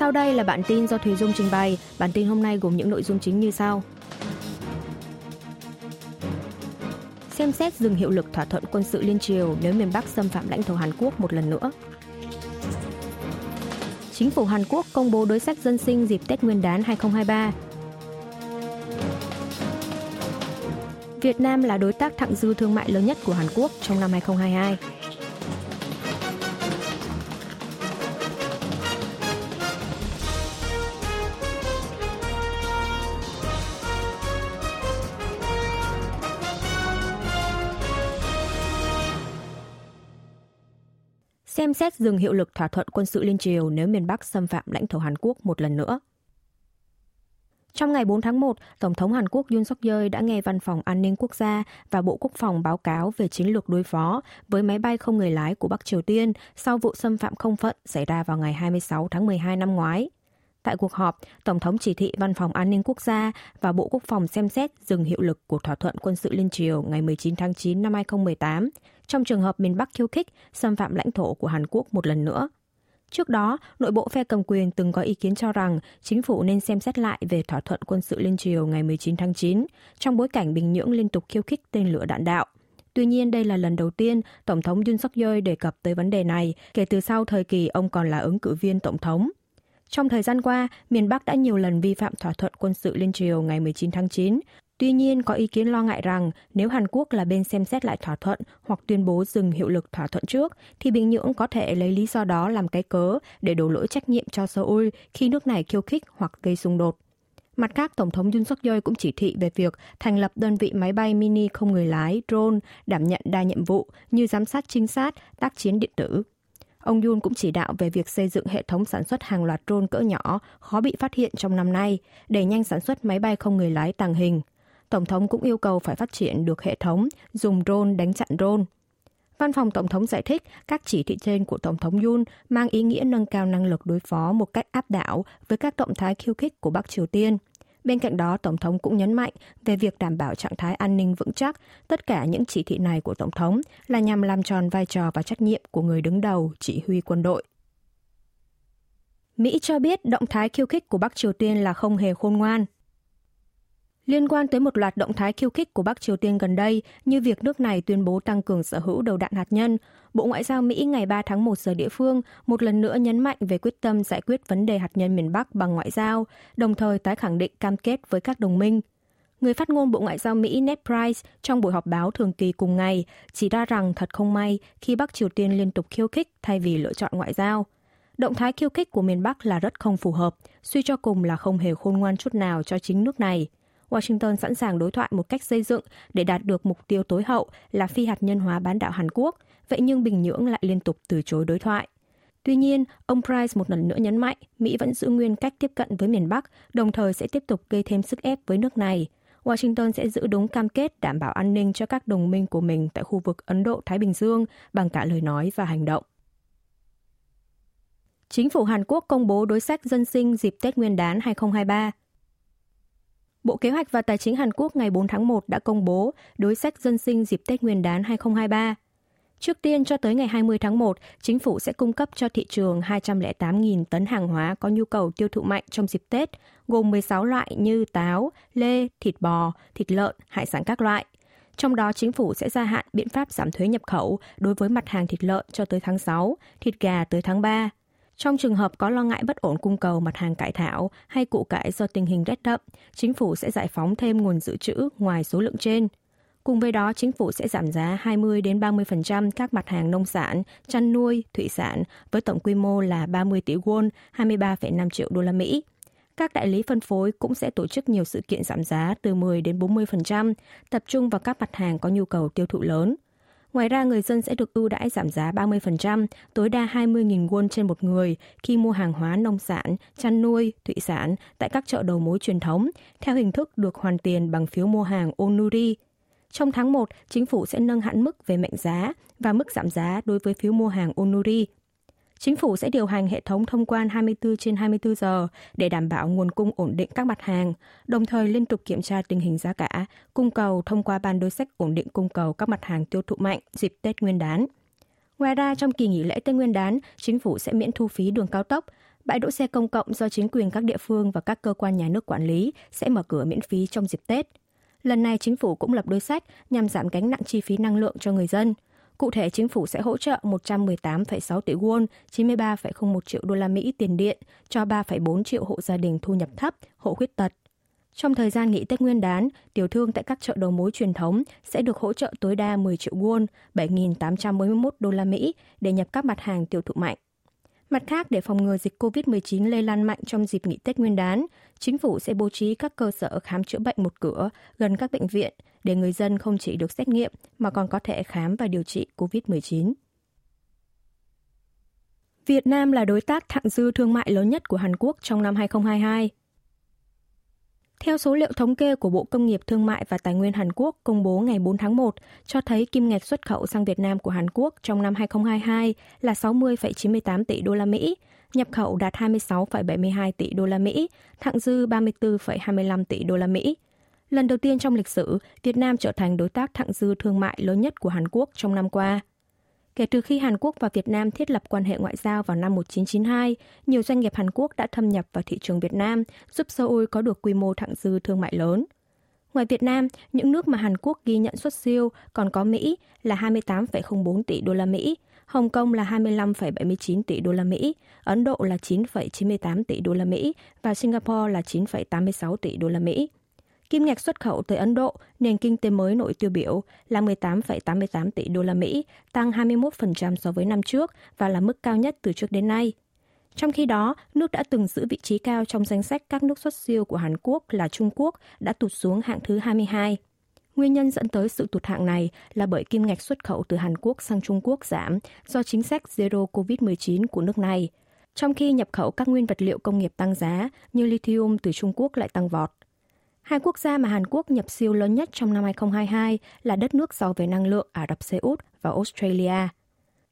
Sau đây là bản tin do Thùy Dung trình bày. Bản tin hôm nay gồm những nội dung chính như sau. Xem xét dừng hiệu lực thỏa thuận quân sự liên triều nếu miền Bắc xâm phạm lãnh thổ Hàn Quốc một lần nữa. Chính phủ Hàn Quốc công bố đối sách dân sinh dịp Tết Nguyên đán 2023. Việt Nam là đối tác thặng dư thương mại lớn nhất của Hàn Quốc trong năm 2022. Xem xét dừng hiệu lực thỏa thuận quân sự liên triều nếu miền Bắc xâm phạm lãnh thổ Hàn Quốc một lần nữa. Trong ngày 4 tháng 1, Tổng thống Hàn Quốc Yoon suk yeol đã nghe Văn phòng An ninh Quốc gia và Bộ Quốc phòng báo cáo về chiến lược đối phó với máy bay không người lái của Bắc Triều Tiên sau vụ xâm phạm không phận xảy ra vào ngày 26 tháng 12 năm ngoái. Tại cuộc họp, Tổng thống chỉ thị Văn phòng An ninh Quốc gia và Bộ Quốc phòng xem xét dừng hiệu lực của thỏa thuận quân sự liên triều ngày 19 tháng 9 năm 2018 trong trường hợp miền Bắc khiêu khích xâm phạm lãnh thổ của Hàn Quốc một lần nữa. Trước đó, nội bộ phe cầm quyền từng có ý kiến cho rằng chính phủ nên xem xét lại về thỏa thuận quân sự liên triều ngày 19 tháng 9 trong bối cảnh Bình Nhưỡng liên tục khiêu khích tên lửa đạn đạo. Tuy nhiên, đây là lần đầu tiên Tổng thống Yoon suk yeol đề cập tới vấn đề này kể từ sau thời kỳ ông còn là ứng cử viên tổng thống. Trong thời gian qua, miền Bắc đã nhiều lần vi phạm thỏa thuận quân sự liên triều ngày 19 tháng 9. Tuy nhiên, có ý kiến lo ngại rằng nếu Hàn Quốc là bên xem xét lại thỏa thuận hoặc tuyên bố dừng hiệu lực thỏa thuận trước, thì Bình Nhưỡng có thể lấy lý do đó làm cái cớ để đổ lỗi trách nhiệm cho Seoul khi nước này khiêu khích hoặc gây xung đột. Mặt khác, Tổng thống Yoon suk yeol cũng chỉ thị về việc thành lập đơn vị máy bay mini không người lái drone đảm nhận đa nhiệm vụ như giám sát trinh sát, tác chiến điện tử. Ông Yun cũng chỉ đạo về việc xây dựng hệ thống sản xuất hàng loạt drone cỡ nhỏ khó bị phát hiện trong năm nay, để nhanh sản xuất máy bay không người lái tàng hình. Tổng thống cũng yêu cầu phải phát triển được hệ thống dùng drone đánh chặn drone. Văn phòng Tổng thống giải thích các chỉ thị trên của Tổng thống Yun mang ý nghĩa nâng cao năng lực đối phó một cách áp đảo với các động thái khiêu khích của Bắc Triều Tiên – Bên cạnh đó, Tổng thống cũng nhấn mạnh về việc đảm bảo trạng thái an ninh vững chắc. Tất cả những chỉ thị này của Tổng thống là nhằm làm tròn vai trò và trách nhiệm của người đứng đầu chỉ huy quân đội. Mỹ cho biết động thái khiêu khích của Bắc Triều Tiên là không hề khôn ngoan, Liên quan tới một loạt động thái khiêu khích của Bắc Triều Tiên gần đây, như việc nước này tuyên bố tăng cường sở hữu đầu đạn hạt nhân, Bộ Ngoại giao Mỹ ngày 3 tháng 1 giờ địa phương một lần nữa nhấn mạnh về quyết tâm giải quyết vấn đề hạt nhân miền Bắc bằng ngoại giao, đồng thời tái khẳng định cam kết với các đồng minh. Người phát ngôn Bộ Ngoại giao Mỹ Ned Price trong buổi họp báo thường kỳ cùng ngày chỉ ra rằng thật không may khi Bắc Triều Tiên liên tục khiêu khích thay vì lựa chọn ngoại giao. Động thái khiêu khích của miền Bắc là rất không phù hợp, suy cho cùng là không hề khôn ngoan chút nào cho chính nước này. Washington sẵn sàng đối thoại một cách xây dựng để đạt được mục tiêu tối hậu là phi hạt nhân hóa bán đảo Hàn Quốc, vậy nhưng Bình Nhưỡng lại liên tục từ chối đối thoại. Tuy nhiên, ông Price một lần nữa nhấn mạnh Mỹ vẫn giữ nguyên cách tiếp cận với miền Bắc, đồng thời sẽ tiếp tục gây thêm sức ép với nước này. Washington sẽ giữ đúng cam kết đảm bảo an ninh cho các đồng minh của mình tại khu vực Ấn Độ-Thái Bình Dương bằng cả lời nói và hành động. Chính phủ Hàn Quốc công bố đối sách dân sinh dịp Tết Nguyên đán 2023. Bộ Kế hoạch và Tài chính Hàn Quốc ngày 4 tháng 1 đã công bố đối sách dân sinh dịp Tết Nguyên đán 2023. Trước tiên cho tới ngày 20 tháng 1, chính phủ sẽ cung cấp cho thị trường 208.000 tấn hàng hóa có nhu cầu tiêu thụ mạnh trong dịp Tết, gồm 16 loại như táo, lê, thịt bò, thịt lợn, hải sản các loại. Trong đó, chính phủ sẽ gia hạn biện pháp giảm thuế nhập khẩu đối với mặt hàng thịt lợn cho tới tháng 6, thịt gà tới tháng 3. Trong trường hợp có lo ngại bất ổn cung cầu mặt hàng cải thảo hay củ cải do tình hình rét đậm, chính phủ sẽ giải phóng thêm nguồn dự trữ ngoài số lượng trên. Cùng với đó, chính phủ sẽ giảm giá 20 đến 30% các mặt hàng nông sản, chăn nuôi, thủy sản với tổng quy mô là 30 tỷ won, 23,5 triệu đô la Mỹ. Các đại lý phân phối cũng sẽ tổ chức nhiều sự kiện giảm giá từ 10 đến 40%, tập trung vào các mặt hàng có nhu cầu tiêu thụ lớn – Ngoài ra, người dân sẽ được ưu đãi giảm giá 30%, tối đa 20.000 won trên một người khi mua hàng hóa nông sản, chăn nuôi, thủy sản tại các chợ đầu mối truyền thống, theo hình thức được hoàn tiền bằng phiếu mua hàng Onuri. Trong tháng 1, chính phủ sẽ nâng hạn mức về mệnh giá và mức giảm giá đối với phiếu mua hàng Onuri Chính phủ sẽ điều hành hệ thống thông quan 24 trên 24 giờ để đảm bảo nguồn cung ổn định các mặt hàng, đồng thời liên tục kiểm tra tình hình giá cả, cung cầu thông qua ban đối sách ổn định cung cầu các mặt hàng tiêu thụ mạnh dịp Tết Nguyên đán. Ngoài ra, trong kỳ nghỉ lễ Tết Nguyên đán, chính phủ sẽ miễn thu phí đường cao tốc, bãi đỗ xe công cộng do chính quyền các địa phương và các cơ quan nhà nước quản lý sẽ mở cửa miễn phí trong dịp Tết. Lần này chính phủ cũng lập đối sách nhằm giảm gánh nặng chi phí năng lượng cho người dân. Cụ thể, chính phủ sẽ hỗ trợ 118,6 tỷ won, 93,01 triệu đô la Mỹ tiền điện cho 3,4 triệu hộ gia đình thu nhập thấp, hộ khuyết tật. Trong thời gian nghỉ Tết Nguyên đán, tiểu thương tại các chợ đầu mối truyền thống sẽ được hỗ trợ tối đa 10 triệu won, 7.841 đô la Mỹ để nhập các mặt hàng tiêu thụ mạnh. Mặt khác, để phòng ngừa dịch COVID-19 lây lan mạnh trong dịp nghỉ Tết Nguyên đán, chính phủ sẽ bố trí các cơ sở khám chữa bệnh một cửa gần các bệnh viện để người dân không chỉ được xét nghiệm mà còn có thể khám và điều trị COVID-19. Việt Nam là đối tác thặng dư thương mại lớn nhất của Hàn Quốc trong năm 2022. Theo số liệu thống kê của Bộ Công nghiệp Thương mại và Tài nguyên Hàn Quốc công bố ngày 4 tháng 1, cho thấy kim ngạch xuất khẩu sang Việt Nam của Hàn Quốc trong năm 2022 là 60,98 tỷ đô la Mỹ, nhập khẩu đạt 26,72 tỷ đô la Mỹ, thặng dư 34,25 tỷ đô la Mỹ. Lần đầu tiên trong lịch sử, Việt Nam trở thành đối tác thặng dư thương mại lớn nhất của Hàn Quốc trong năm qua. Kể từ khi Hàn Quốc và Việt Nam thiết lập quan hệ ngoại giao vào năm 1992, nhiều doanh nghiệp Hàn Quốc đã thâm nhập vào thị trường Việt Nam, giúp Seoul có được quy mô thặng dư thương mại lớn. Ngoài Việt Nam, những nước mà Hàn Quốc ghi nhận xuất siêu còn có Mỹ là 28,04 tỷ đô la Mỹ, Hồng Kông là 25,79 tỷ đô la Mỹ, Ấn Độ là 9,98 tỷ đô la Mỹ và Singapore là 9,86 tỷ đô la Mỹ. Kim ngạch xuất khẩu tới Ấn Độ, nền kinh tế mới nổi tiêu biểu, là 18,88 tỷ đô la Mỹ, tăng 21% so với năm trước và là mức cao nhất từ trước đến nay. Trong khi đó, nước đã từng giữ vị trí cao trong danh sách các nước xuất siêu của Hàn Quốc là Trung Quốc đã tụt xuống hạng thứ 22. Nguyên nhân dẫn tới sự tụt hạng này là bởi kim ngạch xuất khẩu từ Hàn Quốc sang Trung Quốc giảm do chính sách Zero COVID-19 của nước này, trong khi nhập khẩu các nguyên vật liệu công nghiệp tăng giá như lithium từ Trung Quốc lại tăng vọt. Hai quốc gia mà Hàn Quốc nhập siêu lớn nhất trong năm 2022 là đất nước giàu về năng lượng Ả Rập Xê Út và Australia.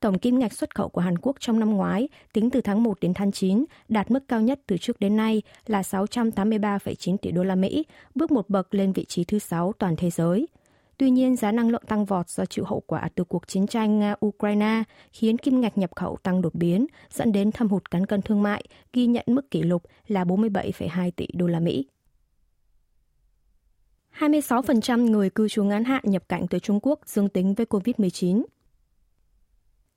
Tổng kim ngạch xuất khẩu của Hàn Quốc trong năm ngoái, tính từ tháng 1 đến tháng 9, đạt mức cao nhất từ trước đến nay là 683,9 tỷ đô la Mỹ, bước một bậc lên vị trí thứ 6 toàn thế giới. Tuy nhiên, giá năng lượng tăng vọt do chịu hậu quả từ cuộc chiến tranh à, Nga-Ukraine khiến kim ngạch nhập khẩu tăng đột biến, dẫn đến thâm hụt cán cân thương mại, ghi nhận mức kỷ lục là 47,2 tỷ đô la Mỹ. 26% người cư trú ngắn hạn nhập cảnh từ Trung Quốc dương tính với COVID-19.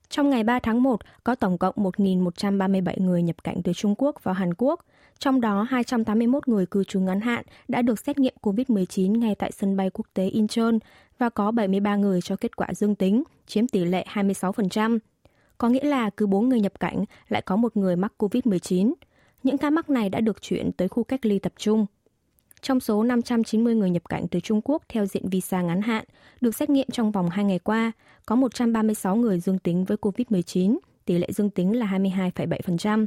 Trong ngày 3 tháng 1, có tổng cộng 1.137 người nhập cảnh từ Trung Quốc vào Hàn Quốc, trong đó 281 người cư trú ngắn hạn đã được xét nghiệm COVID-19 ngay tại sân bay quốc tế Incheon và có 73 người cho kết quả dương tính, chiếm tỷ lệ 26%. Có nghĩa là cứ 4 người nhập cảnh lại có một người mắc COVID-19. Những ca mắc này đã được chuyển tới khu cách ly tập trung. Trong số 590 người nhập cảnh từ Trung Quốc theo diện visa ngắn hạn, được xét nghiệm trong vòng 2 ngày qua, có 136 người dương tính với COVID-19, tỷ lệ dương tính là 22,7%.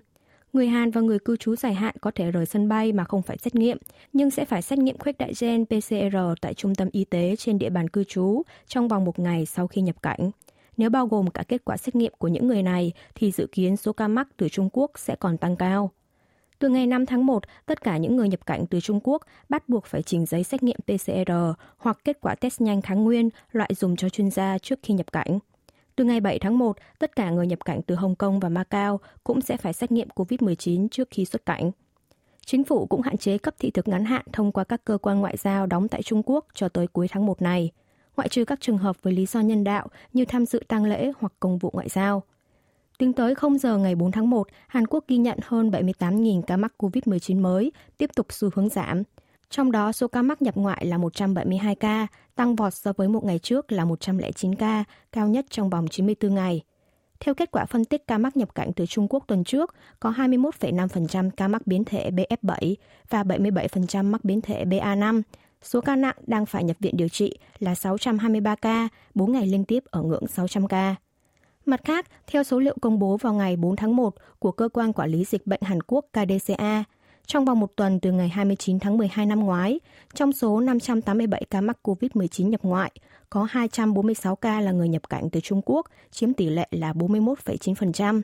Người Hàn và người cư trú dài hạn có thể rời sân bay mà không phải xét nghiệm, nhưng sẽ phải xét nghiệm khuếch đại gen PCR tại trung tâm y tế trên địa bàn cư trú trong vòng một ngày sau khi nhập cảnh. Nếu bao gồm cả kết quả xét nghiệm của những người này, thì dự kiến số ca mắc từ Trung Quốc sẽ còn tăng cao. Từ ngày 5 tháng 1, tất cả những người nhập cảnh từ Trung Quốc bắt buộc phải trình giấy xét nghiệm PCR hoặc kết quả test nhanh kháng nguyên loại dùng cho chuyên gia trước khi nhập cảnh. Từ ngày 7 tháng 1, tất cả người nhập cảnh từ Hồng Kông và Macau cũng sẽ phải xét nghiệm COVID-19 trước khi xuất cảnh. Chính phủ cũng hạn chế cấp thị thực ngắn hạn thông qua các cơ quan ngoại giao đóng tại Trung Quốc cho tới cuối tháng 1 này, ngoại trừ các trường hợp với lý do nhân đạo như tham dự tang lễ hoặc công vụ ngoại giao. Tính tới 0 giờ ngày 4 tháng 1, Hàn Quốc ghi nhận hơn 78.000 ca mắc COVID-19 mới, tiếp tục xu hướng giảm. Trong đó, số ca mắc nhập ngoại là 172 ca, tăng vọt so với một ngày trước là 109 ca, cao nhất trong vòng 94 ngày. Theo kết quả phân tích ca mắc nhập cảnh từ Trung Quốc tuần trước, có 21,5% ca mắc biến thể BF7 và 77% mắc biến thể BA5. Số ca nặng đang phải nhập viện điều trị là 623 ca, 4 ngày liên tiếp ở ngưỡng 600 ca. Mặt khác, theo số liệu công bố vào ngày 4 tháng 1 của Cơ quan Quản lý Dịch bệnh Hàn Quốc KDCA, trong vòng một tuần từ ngày 29 tháng 12 năm ngoái, trong số 587 ca mắc COVID-19 nhập ngoại, có 246 ca là người nhập cảnh từ Trung Quốc, chiếm tỷ lệ là 41,9%.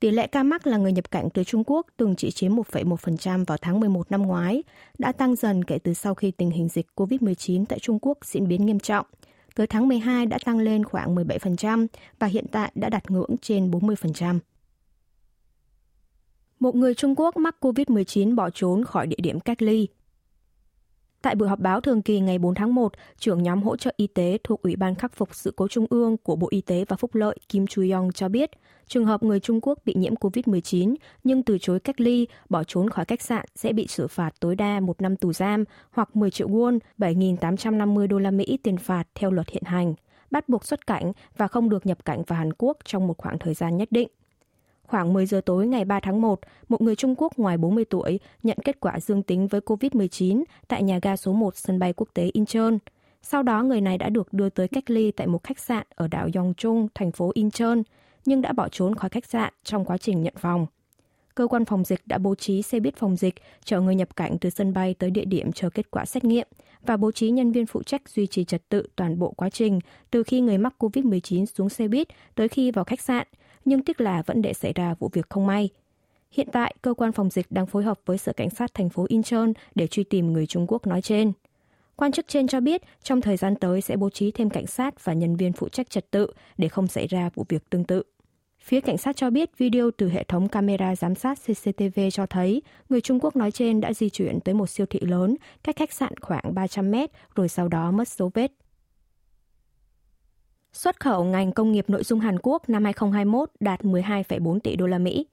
Tỷ lệ ca mắc là người nhập cảnh từ Trung Quốc từng chỉ chiếm 1,1% vào tháng 11 năm ngoái, đã tăng dần kể từ sau khi tình hình dịch COVID-19 tại Trung Quốc diễn biến nghiêm trọng – tới tháng 12 đã tăng lên khoảng 17% và hiện tại đã đạt ngưỡng trên 40%. Một người Trung Quốc mắc COVID-19 bỏ trốn khỏi địa điểm cách ly. Tại buổi họp báo thường kỳ ngày 4 tháng 1, trưởng nhóm hỗ trợ y tế thuộc Ủy ban khắc phục sự cố Trung ương của Bộ Y tế và Phúc lợi Kim Chu Yong cho biết, trường hợp người Trung Quốc bị nhiễm COVID-19 nhưng từ chối cách ly, bỏ trốn khỏi khách sạn sẽ bị xử phạt tối đa một năm tù giam hoặc 10 triệu won, 7.850 đô la Mỹ tiền phạt theo luật hiện hành, bắt buộc xuất cảnh và không được nhập cảnh vào Hàn Quốc trong một khoảng thời gian nhất định. Khoảng 10 giờ tối ngày 3 tháng 1, một người Trung Quốc ngoài 40 tuổi nhận kết quả dương tính với COVID-19 tại nhà ga số 1 sân bay quốc tế Incheon. Sau đó, người này đã được đưa tới cách ly tại một khách sạn ở đảo Yongchung, thành phố Incheon, nhưng đã bỏ trốn khỏi khách sạn trong quá trình nhận phòng. Cơ quan phòng dịch đã bố trí xe buýt phòng dịch chở người nhập cảnh từ sân bay tới địa điểm chờ kết quả xét nghiệm và bố trí nhân viên phụ trách duy trì trật tự toàn bộ quá trình từ khi người mắc COVID-19 xuống xe buýt tới khi vào khách sạn – nhưng tiếc là vẫn để xảy ra vụ việc không may. Hiện tại, cơ quan phòng dịch đang phối hợp với Sở Cảnh sát thành phố Incheon để truy tìm người Trung Quốc nói trên. Quan chức trên cho biết trong thời gian tới sẽ bố trí thêm cảnh sát và nhân viên phụ trách trật tự để không xảy ra vụ việc tương tự. Phía cảnh sát cho biết video từ hệ thống camera giám sát CCTV cho thấy người Trung Quốc nói trên đã di chuyển tới một siêu thị lớn cách khách sạn khoảng 300 mét rồi sau đó mất dấu vết. Xuất khẩu ngành công nghiệp nội dung Hàn Quốc năm 2021 đạt 12,4 tỷ đô la Mỹ.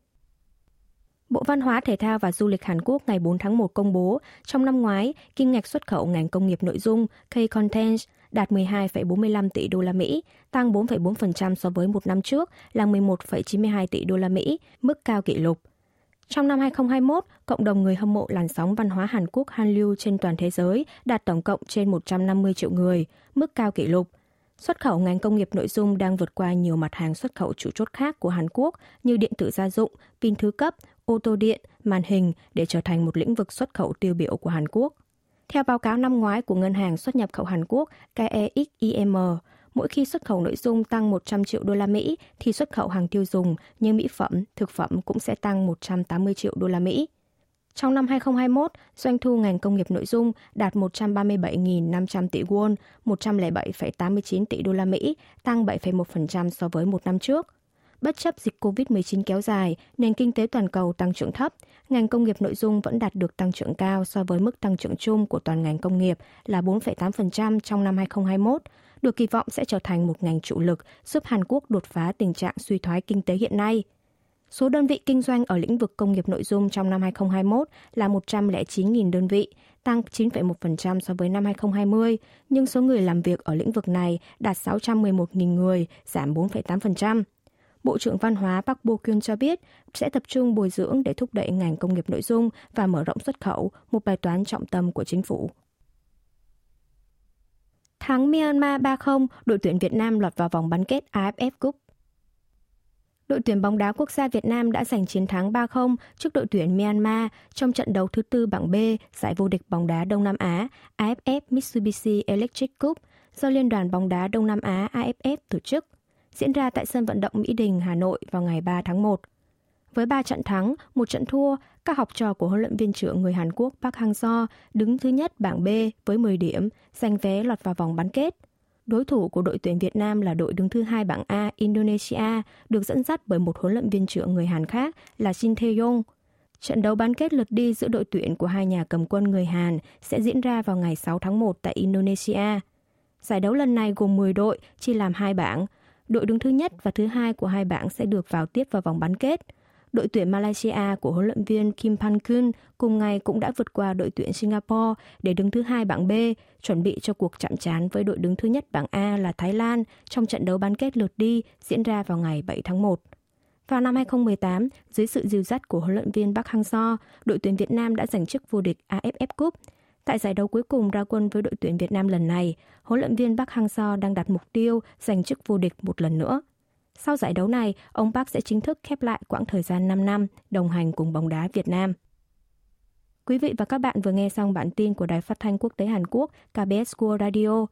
Bộ Văn hóa Thể thao và Du lịch Hàn Quốc ngày 4 tháng 1 công bố, trong năm ngoái, kim ngạch xuất khẩu ngành công nghiệp nội dung K-Content đạt 12,45 tỷ đô la Mỹ, tăng 4,4% so với một năm trước là 11,92 tỷ đô la Mỹ, mức cao kỷ lục. Trong năm 2021, cộng đồng người hâm mộ làn sóng văn hóa Hàn Quốc Hallyu trên toàn thế giới đạt tổng cộng trên 150 triệu người, mức cao kỷ lục – Xuất khẩu ngành công nghiệp nội dung đang vượt qua nhiều mặt hàng xuất khẩu chủ chốt khác của Hàn Quốc như điện tử gia dụng, pin thứ cấp, ô tô điện, màn hình để trở thành một lĩnh vực xuất khẩu tiêu biểu của Hàn Quốc. Theo báo cáo năm ngoái của Ngân hàng xuất nhập khẩu Hàn Quốc KEXIM, mỗi khi xuất khẩu nội dung tăng 100 triệu đô la Mỹ thì xuất khẩu hàng tiêu dùng như mỹ phẩm, thực phẩm cũng sẽ tăng 180 triệu đô la Mỹ. Trong năm 2021, doanh thu ngành công nghiệp nội dung đạt 137.500 tỷ won, 107,89 tỷ đô la Mỹ, tăng 7,1% so với một năm trước. Bất chấp dịch COVID-19 kéo dài, nền kinh tế toàn cầu tăng trưởng thấp, ngành công nghiệp nội dung vẫn đạt được tăng trưởng cao so với mức tăng trưởng chung của toàn ngành công nghiệp là 4,8% trong năm 2021, được kỳ vọng sẽ trở thành một ngành trụ lực giúp Hàn Quốc đột phá tình trạng suy thoái kinh tế hiện nay. Số đơn vị kinh doanh ở lĩnh vực công nghiệp nội dung trong năm 2021 là 109.000 đơn vị, tăng 9,1% so với năm 2020, nhưng số người làm việc ở lĩnh vực này đạt 611.000 người, giảm 4,8%. Bộ trưởng Văn hóa Park Bo Kyun cho biết sẽ tập trung bồi dưỡng để thúc đẩy ngành công nghiệp nội dung và mở rộng xuất khẩu, một bài toán trọng tâm của chính phủ. Thắng Myanmar 3-0, đội tuyển Việt Nam lọt vào vòng bán kết AFF Cup đội tuyển bóng đá quốc gia Việt Nam đã giành chiến thắng 3-0 trước đội tuyển Myanmar trong trận đấu thứ tư bảng B giải vô địch bóng đá Đông Nam Á AFF Mitsubishi Electric Cup do Liên đoàn bóng đá Đông Nam Á AFF tổ chức, diễn ra tại sân vận động Mỹ Đình, Hà Nội vào ngày 3 tháng 1. Với 3 trận thắng, một trận thua, các học trò của huấn luyện viên trưởng người Hàn Quốc Park Hang-seo đứng thứ nhất bảng B với 10 điểm, giành vé lọt vào vòng bán kết – Đối thủ của đội tuyển Việt Nam là đội đứng thứ hai bảng A Indonesia, được dẫn dắt bởi một huấn luyện viên trưởng người Hàn khác là Shin Tae-yong. Trận đấu bán kết lượt đi giữa đội tuyển của hai nhà cầm quân người Hàn sẽ diễn ra vào ngày 6 tháng 1 tại Indonesia. Giải đấu lần này gồm 10 đội, chia làm hai bảng. Đội đứng thứ nhất và thứ hai của hai bảng sẽ được vào tiếp vào vòng bán kết – đội tuyển Malaysia của huấn luyện viên Kim Pan Kun cùng ngày cũng đã vượt qua đội tuyển Singapore để đứng thứ hai bảng B, chuẩn bị cho cuộc chạm trán với đội đứng thứ nhất bảng A là Thái Lan trong trận đấu bán kết lượt đi diễn ra vào ngày 7 tháng 1. Vào năm 2018, dưới sự dìu dắt của huấn luyện viên Park Hang-seo, đội tuyển Việt Nam đã giành chức vô địch AFF Cup. Tại giải đấu cuối cùng ra quân với đội tuyển Việt Nam lần này, huấn luyện viên Park Hang-seo đang đặt mục tiêu giành chức vô địch một lần nữa. Sau giải đấu này, ông Park sẽ chính thức khép lại quãng thời gian 5 năm đồng hành cùng bóng đá Việt Nam. Quý vị và các bạn vừa nghe xong bản tin của Đài Phát thanh Quốc tế Hàn Quốc KBS World Radio.